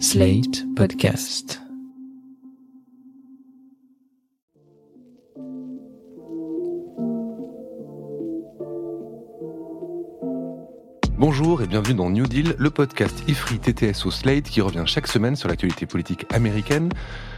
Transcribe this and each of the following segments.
Slate Podcast. Bonjour et bienvenue dans New Deal, le podcast IFRI TTS au Slate qui revient chaque semaine sur l'actualité politique américaine.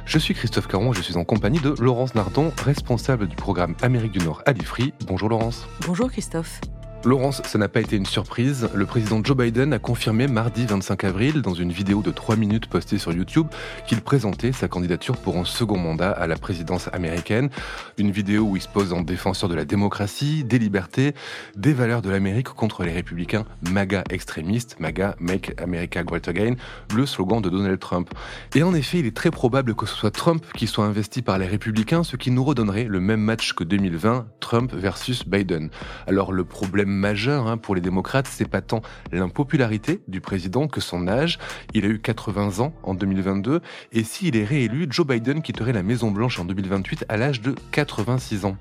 Je suis Christophe Caron et je suis en compagnie de Laurence Nardon, responsable du programme Amérique du Nord à l'IFRI. Bonjour Laurence. Bonjour Christophe. Laurence, ça n'a pas été une surprise. Le président Joe Biden a confirmé mardi 25 avril, dans une vidéo de 3 minutes postée sur YouTube, qu'il présentait sa candidature pour un second mandat à la présidence américaine. Une vidéo où il se pose en défenseur de la démocratie, des libertés, des valeurs de l'Amérique contre les républicains MAGA extrémistes, MAGA Make America Great Again, le slogan de Donald Trump. Et en effet, il est très probable que ce soit Trump qui soit investi par les républicains, ce qui nous redonnerait le même match que 2020, Trump versus Biden. Alors le problème majeur hein, pour les démocrates, c'est pas tant l'impopularité du président que son âge. Il a eu 80 ans en 2022 et s'il est réélu, Joe Biden quitterait la Maison Blanche en 2028 à l'âge de 86 ans.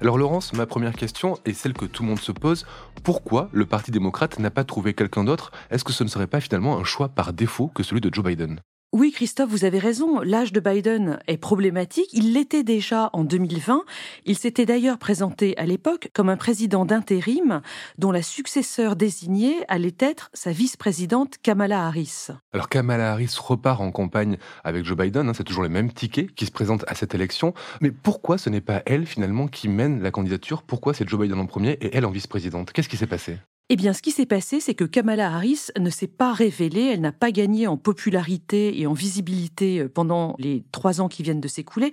Alors Laurence, ma première question est celle que tout le monde se pose. Pourquoi le Parti démocrate n'a pas trouvé quelqu'un d'autre? Est-ce que ce ne serait pas finalement un choix par défaut que celui de Joe Biden? Oui, Christophe, vous avez raison. L'âge de Biden est problématique. Il l'était déjà en 2020. Il s'était d'ailleurs présenté à l'époque comme un président d'intérim dont la successeur désignée allait être sa vice-présidente Kamala Harris. Alors Kamala Harris repart en campagne avec Joe Biden. Hein, c'est toujours les mêmes tickets qui se présentent à cette élection. Mais pourquoi ce n'est pas elle finalement qui mène la candidature? Pourquoi c'est Joe Biden en premier et elle en vice-présidente? Qu'est-ce qui s'est passé? Eh bien, ce qui s'est passé, c'est que Kamala Harris ne s'est pas révélée, elle n'a pas gagné en popularité et en visibilité euh, pendant les trois ans qui viennent de s'écouler.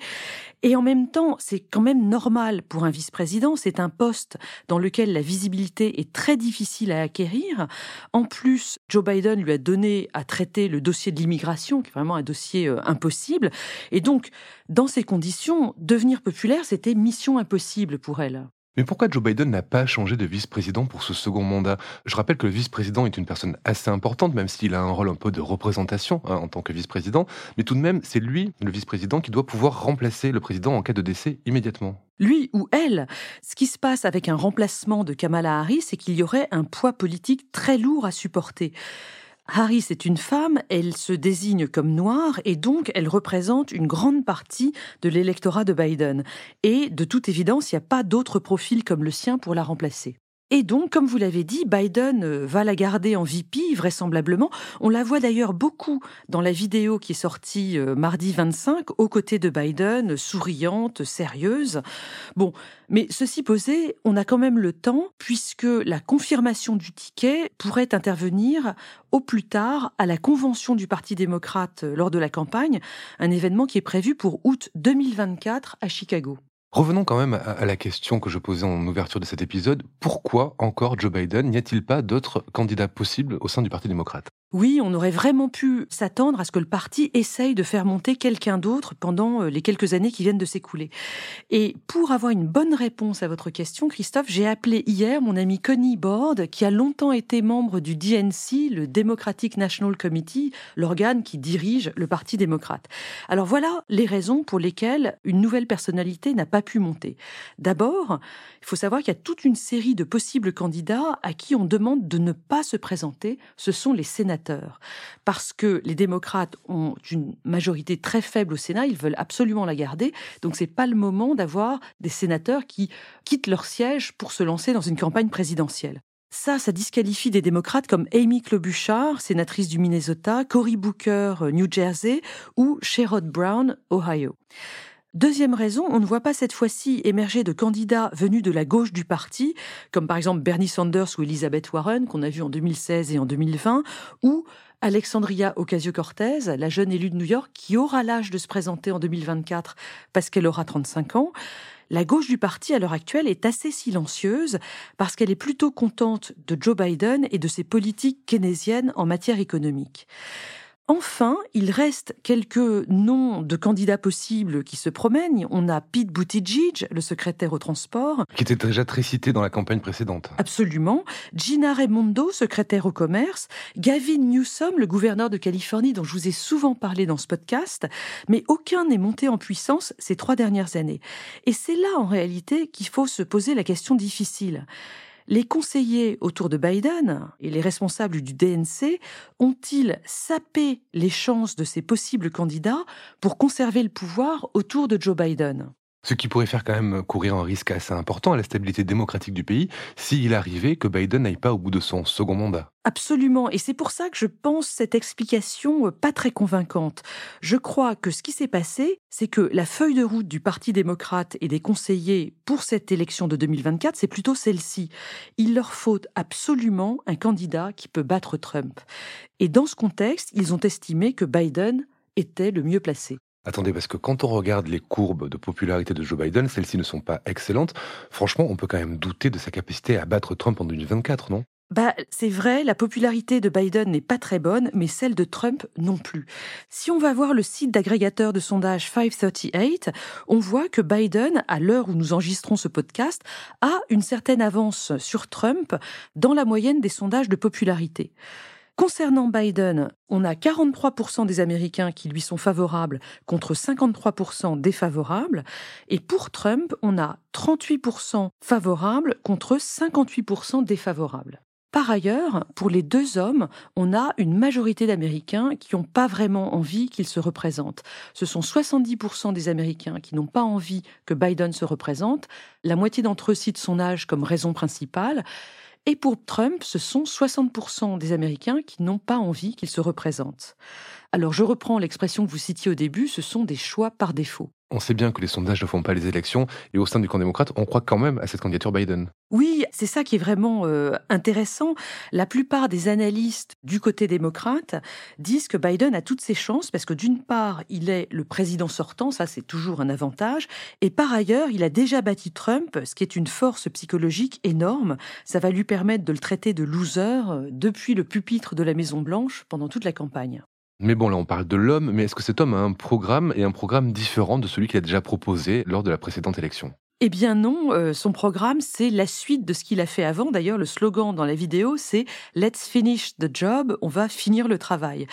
Et en même temps, c'est quand même normal pour un vice-président, c'est un poste dans lequel la visibilité est très difficile à acquérir. En plus, Joe Biden lui a donné à traiter le dossier de l'immigration, qui est vraiment un dossier euh, impossible. Et donc, dans ces conditions, devenir populaire, c'était mission impossible pour elle. Mais pourquoi Joe Biden n'a pas changé de vice-président pour ce second mandat? Je rappelle que le vice-président est une personne assez importante, même s'il a un rôle un peu de représentation hein, en tant que vice-président. Mais tout de même, c'est lui, le vice-président, qui doit pouvoir remplacer le président en cas de décès immédiatement. Lui ou elle, ce qui se passe avec un remplacement de Kamala Harris, c'est qu'il y aurait un poids politique très lourd à supporter. Harris est une femme, elle se désigne comme noire et donc elle représente une grande partie de l'électorat de Biden. Et de toute évidence, il n'y a pas d'autre profil comme le sien pour la remplacer. Et donc, comme vous l'avez dit, Biden euh, va la garder en VP, vraisemblablement. On la voit d'ailleurs beaucoup dans la vidéo qui est sortie euh, mardi 25, aux côtés de Biden, souriante, sérieuse. Bon, mais ceci posé, on a quand même le temps, puisque la confirmation du ticket pourrait intervenir au plus tard à la convention du Parti démocrate euh, lors de la campagne, un événement qui est prévu pour août 2024 à Chicago. Revenons quand même à, la question que je posais en ouverture de cet épisode. Pourquoi encore Joe Biden? N'y a-t-il pas d'autres candidats possibles au sein du Parti démocrate? Oui, on aurait vraiment pu s'attendre à ce que le parti essaye de faire monter quelqu'un d'autre pendant euh, les quelques années qui viennent de s'écouler. Et pour avoir une bonne réponse à votre question, Christophe, j'ai appelé hier mon ami Connie Board, qui a longtemps été membre du DNC, le Democratic National Committee, l'organe qui dirige le Parti démocrate. Alors voilà les raisons pour lesquelles une nouvelle personnalité n'a pas pu monter. D'abord, il faut savoir qu'il y a toute une série de possibles candidats à qui on demande de ne pas se présenter. Ce sont les sénateurs parce que les démocrates ont une majorité très faible au Sénat, ils veulent absolument la garder. Donc c'est pas le moment d'avoir des sénateurs qui quittent leur siège pour se lancer dans une campagne présidentielle. Ça, ça disqualifie des démocrates comme Amy Klobuchar, sénatrice du Minnesota, Cory Booker, New Jersey, ou Sherrod Brown, Ohio. Deuxième raison, on ne voit pas cette fois-ci émerger de candidats venus de la gauche du parti, comme par exemple Bernie Sanders ou Elizabeth Warren, qu'on a vu en 2016 et en 2020, ou Alexandria Ocasio-Cortez, la jeune élue de New York, qui aura l'âge de se présenter en 2024 parce qu'elle aura 35 ans. La gauche du parti à l'heure actuelle est assez silencieuse parce qu'elle est plutôt contente de Joe Biden et de ses politiques keynésiennes en matière économique. Enfin, il reste quelques noms de candidats possibles qui se promènent. On a Pete Buttigieg, le secrétaire au transport. Qui était déjà très cité dans la campagne précédente. Absolument. Gina Raimondo, secrétaire au commerce. Gavin Newsom, le gouverneur de Californie, dont je vous ai souvent parlé dans ce podcast. Mais aucun n'est monté en puissance ces trois dernières années. Et c'est là, en réalité, qu'il faut se poser la question difficile. Les conseillers autour de Biden et les responsables du DNC ont-ils sapé les chances de ces possibles candidats pour conserver le pouvoir autour de Joe Biden? Ce qui pourrait faire quand même courir un risque assez important à la stabilité démocratique du pays s'il arrivait que Biden n'aille pas au bout de son second mandat. Absolument, et c'est pour ça que je pense cette explication euh, pas très convaincante. Je crois que ce qui s'est passé, c'est que la feuille de route du Parti démocrate et des conseillers pour cette élection de 2024, c'est plutôt celle-ci. Il leur faut absolument un candidat qui peut battre Trump. Et dans ce contexte, ils ont estimé que Biden était le mieux placé. Attendez, parce que quand on regarde les courbes de popularité de Joe Biden, celles-ci ne sont pas excellentes. Franchement, on peut quand même douter de sa capacité à battre Trump en 2024, non? Bah, c'est vrai, la popularité de Biden n'est pas très bonne, mais celle de Trump non plus. Si on va voir le site d'agrégateur de sondage 538, on voit que Biden, à l'heure où nous enregistrons ce podcast, a une certaine avance sur Trump dans la moyenne des sondages de popularité. Concernant Biden, on a 43% des Américains qui lui sont favorables contre 53% défavorables. Et pour Trump, on a 38% favorables contre 58% défavorables. Par ailleurs, pour les deux hommes, on a une majorité d'Américains qui n'ont pas vraiment envie qu'ils se représentent. Ce sont 70% des Américains qui n'ont pas envie que Biden se représente. La moitié d'entre eux citent son âge comme raison principale. Et pour Trump, ce sont 60% des Américains qui n'ont pas envie qu'il se représente. Alors je reprends l'expression que vous citiez au début, ce sont des choix par défaut. On sait bien que les sondages ne font pas les élections, et au sein du camp démocrate, on croit quand même à cette candidature Biden. Oui, c'est ça qui est vraiment euh, intéressant. La plupart des analystes du côté démocrate disent que Biden a toutes ses chances, parce que d'une part, il est le président sortant, ça c'est toujours un avantage, et par ailleurs, il a déjà battu Trump, ce qui est une force psychologique énorme. Ça va lui permettre de le traiter de loser euh, depuis le pupitre de la Maison-Blanche pendant toute la campagne. Mais bon, là, on parle de l'homme, mais est-ce que cet homme a un programme et un programme différent de celui qu'il a déjà proposé lors de la précédente élection? Eh bien non, euh, son programme, c'est la suite de ce qu'il a fait avant. D'ailleurs, le slogan dans la vidéo, c'est Let's finish the job, on va finir le travail.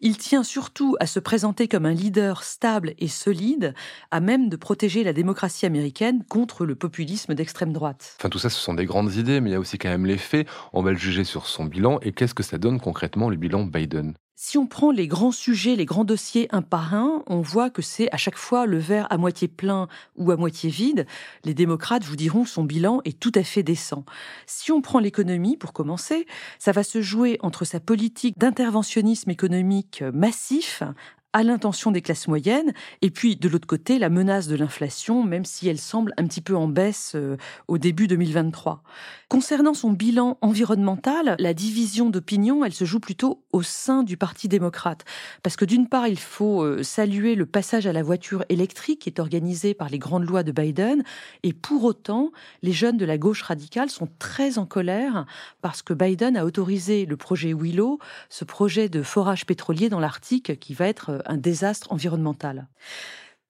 Il tient surtout à se présenter comme un leader stable et solide, à même de protéger la démocratie américaine contre le populisme d'extrême droite. Enfin, tout ça, ce sont des grandes idées, mais il y a aussi quand même les faits. On va le juger sur son bilan. Et qu'est-ce que ça donne concrètement, le bilan Biden? Si on prend les grands sujets, les grands dossiers un par un, on voit que c'est à chaque fois le verre à moitié plein ou à moitié vide. Les démocrates vous diront son bilan est tout à fait décent. Si on prend l'économie, pour commencer, ça va se jouer entre sa politique d'interventionnisme économique massif, à l'intention des classes moyennes, et puis de l'autre côté, la menace de l'inflation, même si elle semble un petit peu en baisse euh, au début 2023. Concernant son bilan environnemental, la division d'opinion, elle se joue plutôt au sein du Parti démocrate. Parce que d'une part, il faut euh, saluer le passage à la voiture électrique qui est organisé par les grandes lois de Biden, et pour autant, les jeunes de la gauche radicale sont très en colère parce que Biden a autorisé le projet Willow, ce projet de forage pétrolier dans l'Arctique qui va être euh, un désastre environnemental.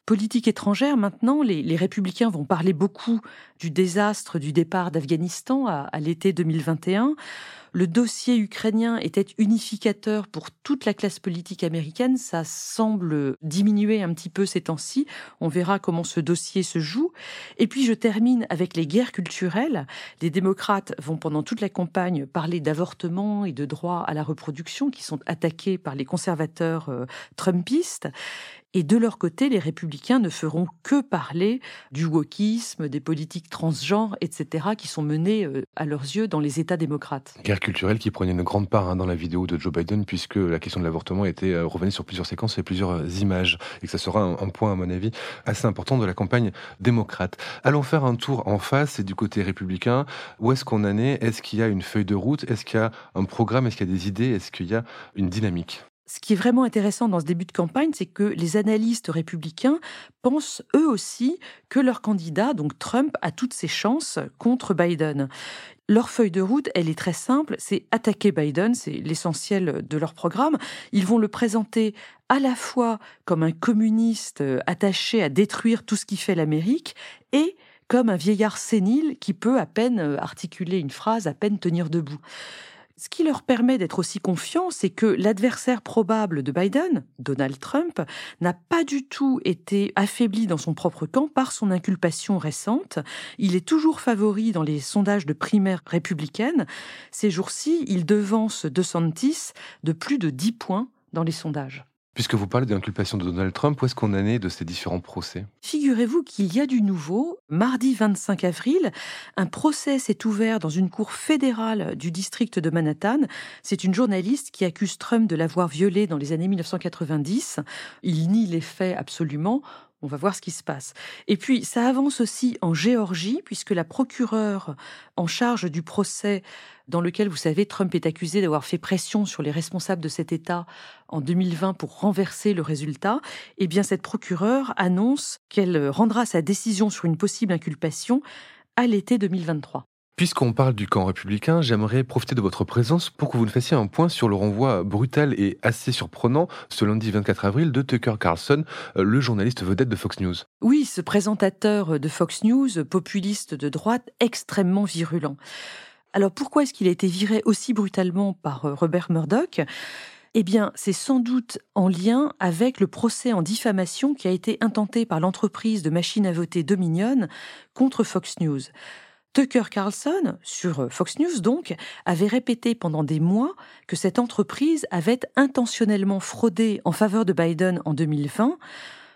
Politique étrangère, maintenant, les, républicains vont parler beaucoup du désastre du départ d'Afghanistan à, l'été 2021. Le dossier ukrainien était unificateur pour toute la classe politique américaine. Ça semble diminuer un petit peu ces temps-ci. On verra comment ce dossier se joue. Et puis je termine avec les guerres culturelles. Les démocrates vont pendant toute la campagne parler d'avortement et de droit à la reproduction qui sont attaqués par les conservateurs euh, trumpistes. Et de leur côté, les républicains ne feront que parler du wokisme, des politiques transgenres, etc., qui sont menées euh, à leurs yeux dans les États démocrates. Guerre culturelle qui prenait une grande part hein, dans la vidéo de Joe Biden, puisque la question de l'avortement était euh, revenue sur plusieurs séquences et plusieurs euh, images, et que ça sera un, point, à mon avis, assez important de la campagne démocrate. Allons faire un tour en face et du côté républicain. Où est-ce qu'on en est? Est-ce qu'il y a une feuille de route? Est-ce qu'il y a un programme? Est-ce qu'il y a des idées? Est-ce qu'il y a une dynamique? Ce qui est vraiment intéressant dans ce début de campagne, c'est que les analystes républicains pensent eux aussi que leur candidat, donc Trump, a toutes ses chances contre Biden. Leur feuille de route, elle est très simple, c'est attaquer Biden, c'est l'essentiel de leur programme. Ils vont le présenter à la fois comme un communiste attaché à détruire tout ce qui fait l'Amérique et comme un vieillard sénile qui peut à peine articuler une phrase, à peine tenir debout. Ce qui leur permet d'être aussi confiants, c'est que l'adversaire probable de Biden, Donald Trump, n'a pas du tout été affaibli dans son propre camp par son inculpation récente. Il est toujours favori dans les sondages de primaire républicaine. Ces jours-ci, il devance DeSantis de plus de 10 points dans les sondages. Puisque vous parlez de l'inculpation de Donald Trump, où est-ce qu'on en est de ces différents procès? Figurez-vous qu'il y a du nouveau. Mardi 25 avril, un procès s'est ouvert dans une cour fédérale du district de Manhattan. C'est une journaliste qui accuse Trump de l'avoir violée dans les années 1990. Il nie les faits absolument. On va voir ce qui se passe. Et puis, ça avance aussi en Géorgie, puisque la procureure en charge du procès dans lequel, vous savez, Trump est accusé d'avoir fait pression sur les responsables de cet État en 2020 pour renverser le résultat, eh bien, cette procureure annonce qu'elle rendra sa décision sur une possible inculpation à l'été 2023. Puisqu'on parle du camp républicain, j'aimerais profiter de votre présence pour que vous nous fassiez un point sur le renvoi brutal et assez surprenant ce lundi 24 avril de Tucker Carlson, euh, le journaliste vedette de Fox News. Oui, ce présentateur de Fox News, populiste de droite, extrêmement virulent. Alors pourquoi est-ce qu'il a été viré aussi brutalement par euh, Robert Murdoch? Eh bien, c'est sans doute en lien avec le procès en diffamation qui a été intenté par l'entreprise de machines à voter Dominion contre Fox News. Tucker Carlson, sur euh, Fox News donc, avait répété pendant des mois que cette entreprise avait intentionnellement fraudé en faveur de Biden en 2020.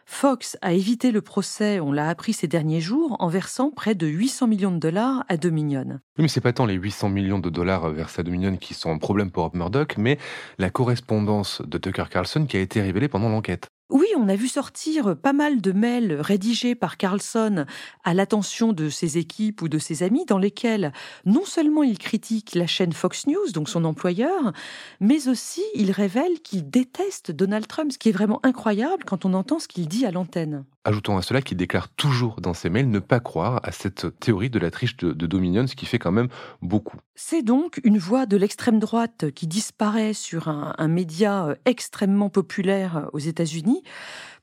Fox a évité le procès, on l'a appris ces derniers jours, en versant près de 800 millions de dollars à Dominion. Oui, mais c'est pas tant les 800 millions de dollars versés à Dominion qui sont un problème pour Murdoch, mais la correspondance de Tucker Carlson qui a été révélée pendant l'enquête. Oui, on a vu sortir pas mal de mails rédigés par Carlson à l'attention de ses équipes ou de ses amis dans lesquels non seulement il critique la chaîne Fox News, donc son employeur, mais aussi il révèle qu'il déteste Donald Trump, ce qui est vraiment incroyable quand on entend ce qu'il dit à l'antenne. Ajoutons à cela qu'il déclare toujours dans ses mails ne pas croire à cette théorie de la triche de, Dominion, ce qui fait quand même beaucoup. C'est donc une voix de l'extrême droite qui disparaît sur un, un média euh, extrêmement populaire euh, aux États-Unis.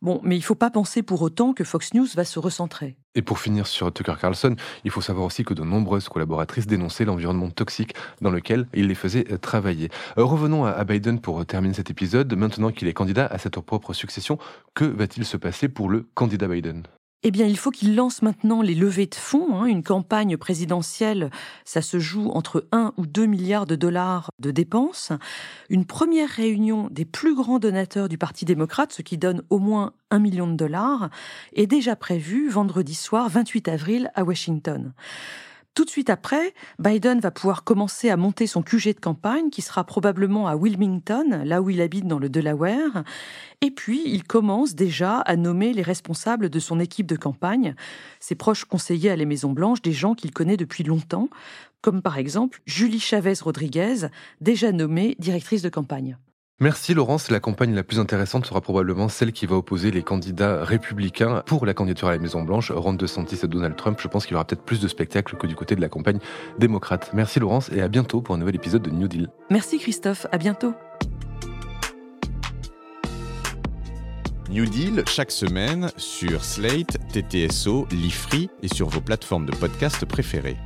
Bon, mais il ne faut pas penser pour autant que Fox News va se recentrer. Et pour finir sur Tucker Carlson, il faut savoir aussi que de nombreuses collaboratrices dénonçaient l'environnement toxique dans lequel il les faisait euh, travailler. revenons à Biden pour terminer cet épisode. Maintenant qu'il est candidat à cette propre succession, que va-t-il se passer pour le candidat Biden? Eh bien, il faut qu'il lance maintenant les levées de fonds. Hein. Une campagne présidentielle, ça se joue entre 1 ou 2 milliards de dollars de dépenses. Une première réunion des plus grands donateurs du Parti démocrate, ce qui donne au moins 1 million de dollars, est déjà prévue vendredi soir 28 avril à Washington. Tout de suite après, Biden va pouvoir commencer à monter son QG de campagne, qui sera probablement à Wilmington, là où il habite dans le Delaware. Et puis, il commence déjà à nommer les responsables de son équipe de campagne, ses proches conseillers à la Maison-Blanche, des gens qu'il connaît depuis longtemps, comme par exemple Julie Chavez Rodriguez, déjà nommée directrice de campagne. Merci Laurence. La campagne la plus intéressante sera probablement celle qui va opposer les candidats républicains pour la candidature à la Maison-Blanche, Ron DeSantis et Donald Trump. Je pense qu'il y aura peut-être plus de spectacles que du côté de la campagne démocrate. Merci Laurence et à bientôt pour un nouvel épisode de New Deal. Merci Christophe, à bientôt. New Deal chaque semaine sur Slate, TTSO, Lifree et sur vos plateformes de podcast préférées.